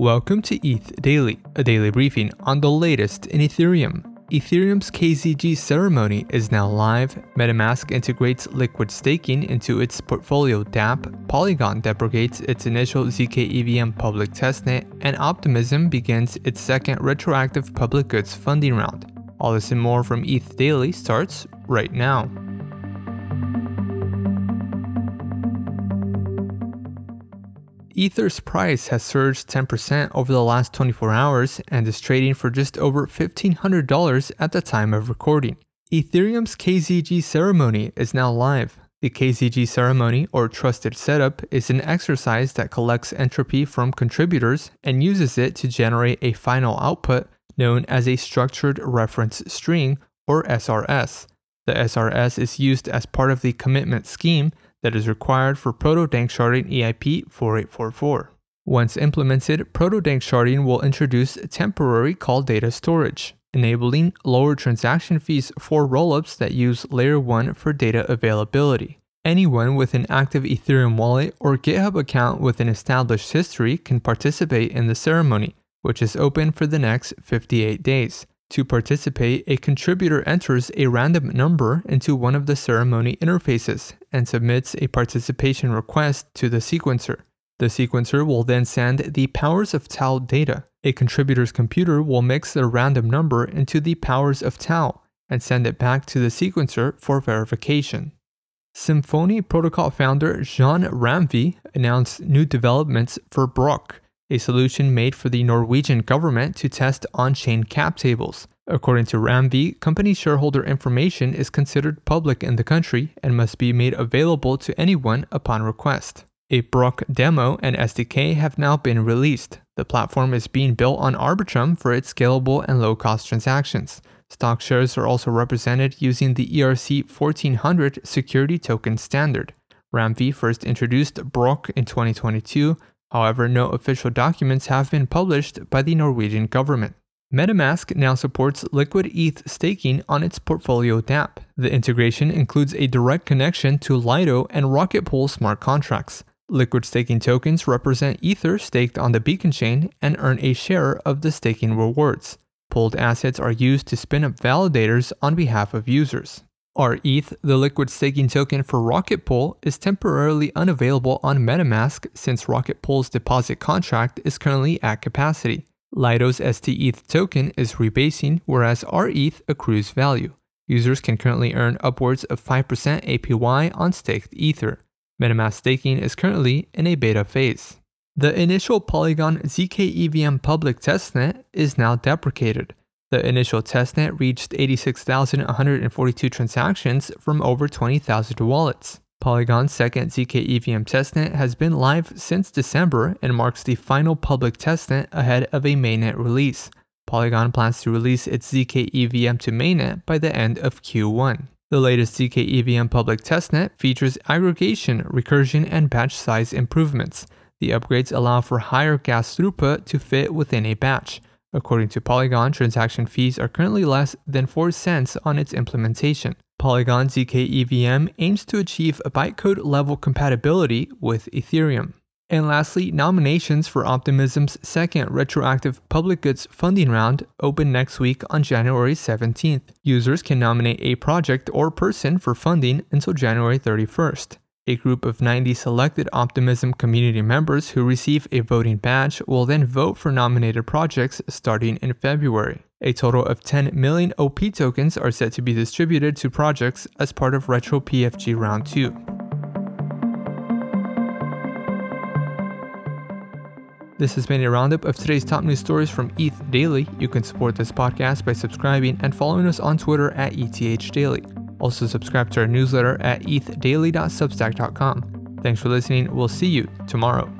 Welcome to ETH Daily, a daily briefing on the latest in Ethereum. Ethereum's KZG ceremony is now live. MetaMask integrates liquid staking into its portfolio dApp. Polygon deprecates its initial ZK EVM public testnet, and Optimism begins its second retroactive public goods funding round. All this and more from ETH Daily starts right now. Ether's price has surged 10% over the last 24 hours and is trading for just over $1,500 at the time of recording. Ethereum's KZG ceremony is now live. The KZG ceremony, or trusted setup, is an exercise that collects entropy from contributors and uses it to generate a final output known as a structured reference string, or SRS. The SRS is used as part of the commitment scheme that is required for proto-danksharding EIP 4844. Once implemented, proto-danksharding will introduce temporary call data storage, enabling lower transaction fees for rollups that use Layer 1 for data availability. Anyone with an active Ethereum wallet or GitHub account with an established history can participate in the ceremony, which is open for the next 58 days. To participate, a contributor enters a random number into one of the ceremony interfaces and submits a participation request to the sequencer. The sequencer will then send the powers of tau data. A contributor's computer will mix the random number into the powers of tau and send it back to the sequencer for verification. Symfoni protocol founder Jean Ramvi announced new developments for Brok, a solution made for the Norwegian government to test on chain cap tables. According to Ramvi, company shareholder information is considered public in the country and must be made available to anyone upon request. A Brok demo and SDK have now been released. The platform is being built on Arbitrum for its scalable and low cost transactions. Stock shares are also represented using the ERC 1400 security token standard. Ramvi first introduced Brok in 2022, However, no official documents have been published by the Norwegian government. MetaMask now supports Liquid ETH staking on its portfolio dApp. The integration includes a direct connection to Lido and Rocket Pool smart contracts. Liquid staking tokens represent Ether staked on the Beacon chain and earn a share of the staking rewards. Pooled assets are used to spin up validators on behalf of users. RETH, the liquid staking token for Rocket Pool, is temporarily unavailable on MetaMask since Rocket Pool's deposit contract is currently at capacity. Lido's STETH token is rebasing, whereas RETH accrues value. Users can currently earn upwards of 5% APY on staked Ether. MetaMask staking is currently in a beta phase. The initial Polygon ZK EVM public testnet is now deprecated. The initial testnet reached 86,142 transactions from over 20,000 wallets. Polygon's second ZK EVM testnet has been live since December and marks the final public testnet ahead of a mainnet release. Polygon plans to release its ZK EVM to mainnet by the end of Q1. The latest ZK EVM public testnet features aggregation, recursion, and batch size improvements. The upgrades allow for higher gas throughput to fit within a batch. According to Polygon, transaction fees are currently less than 4 cents on its implementation. Polygon ZK EVM aims to achieve a bytecode level compatibility with Ethereum. And lastly, nominations for Optimism's second retroactive public goods funding round open next week on January 17th. Users can nominate a project or person for funding until January 31st. A group of 90 selected Optimism community members who receive a voting badge will then vote for nominated projects starting in February. A total of 10 million OP tokens are set to be distributed to projects as part of Retro PGF Round 2. This has been a roundup of today's top news stories from ETH Daily. You can support this podcast by subscribing and following us on Twitter at ETH Daily. Also, subscribe to our newsletter at ethdaily.substack.com. Thanks for listening. We'll see you tomorrow.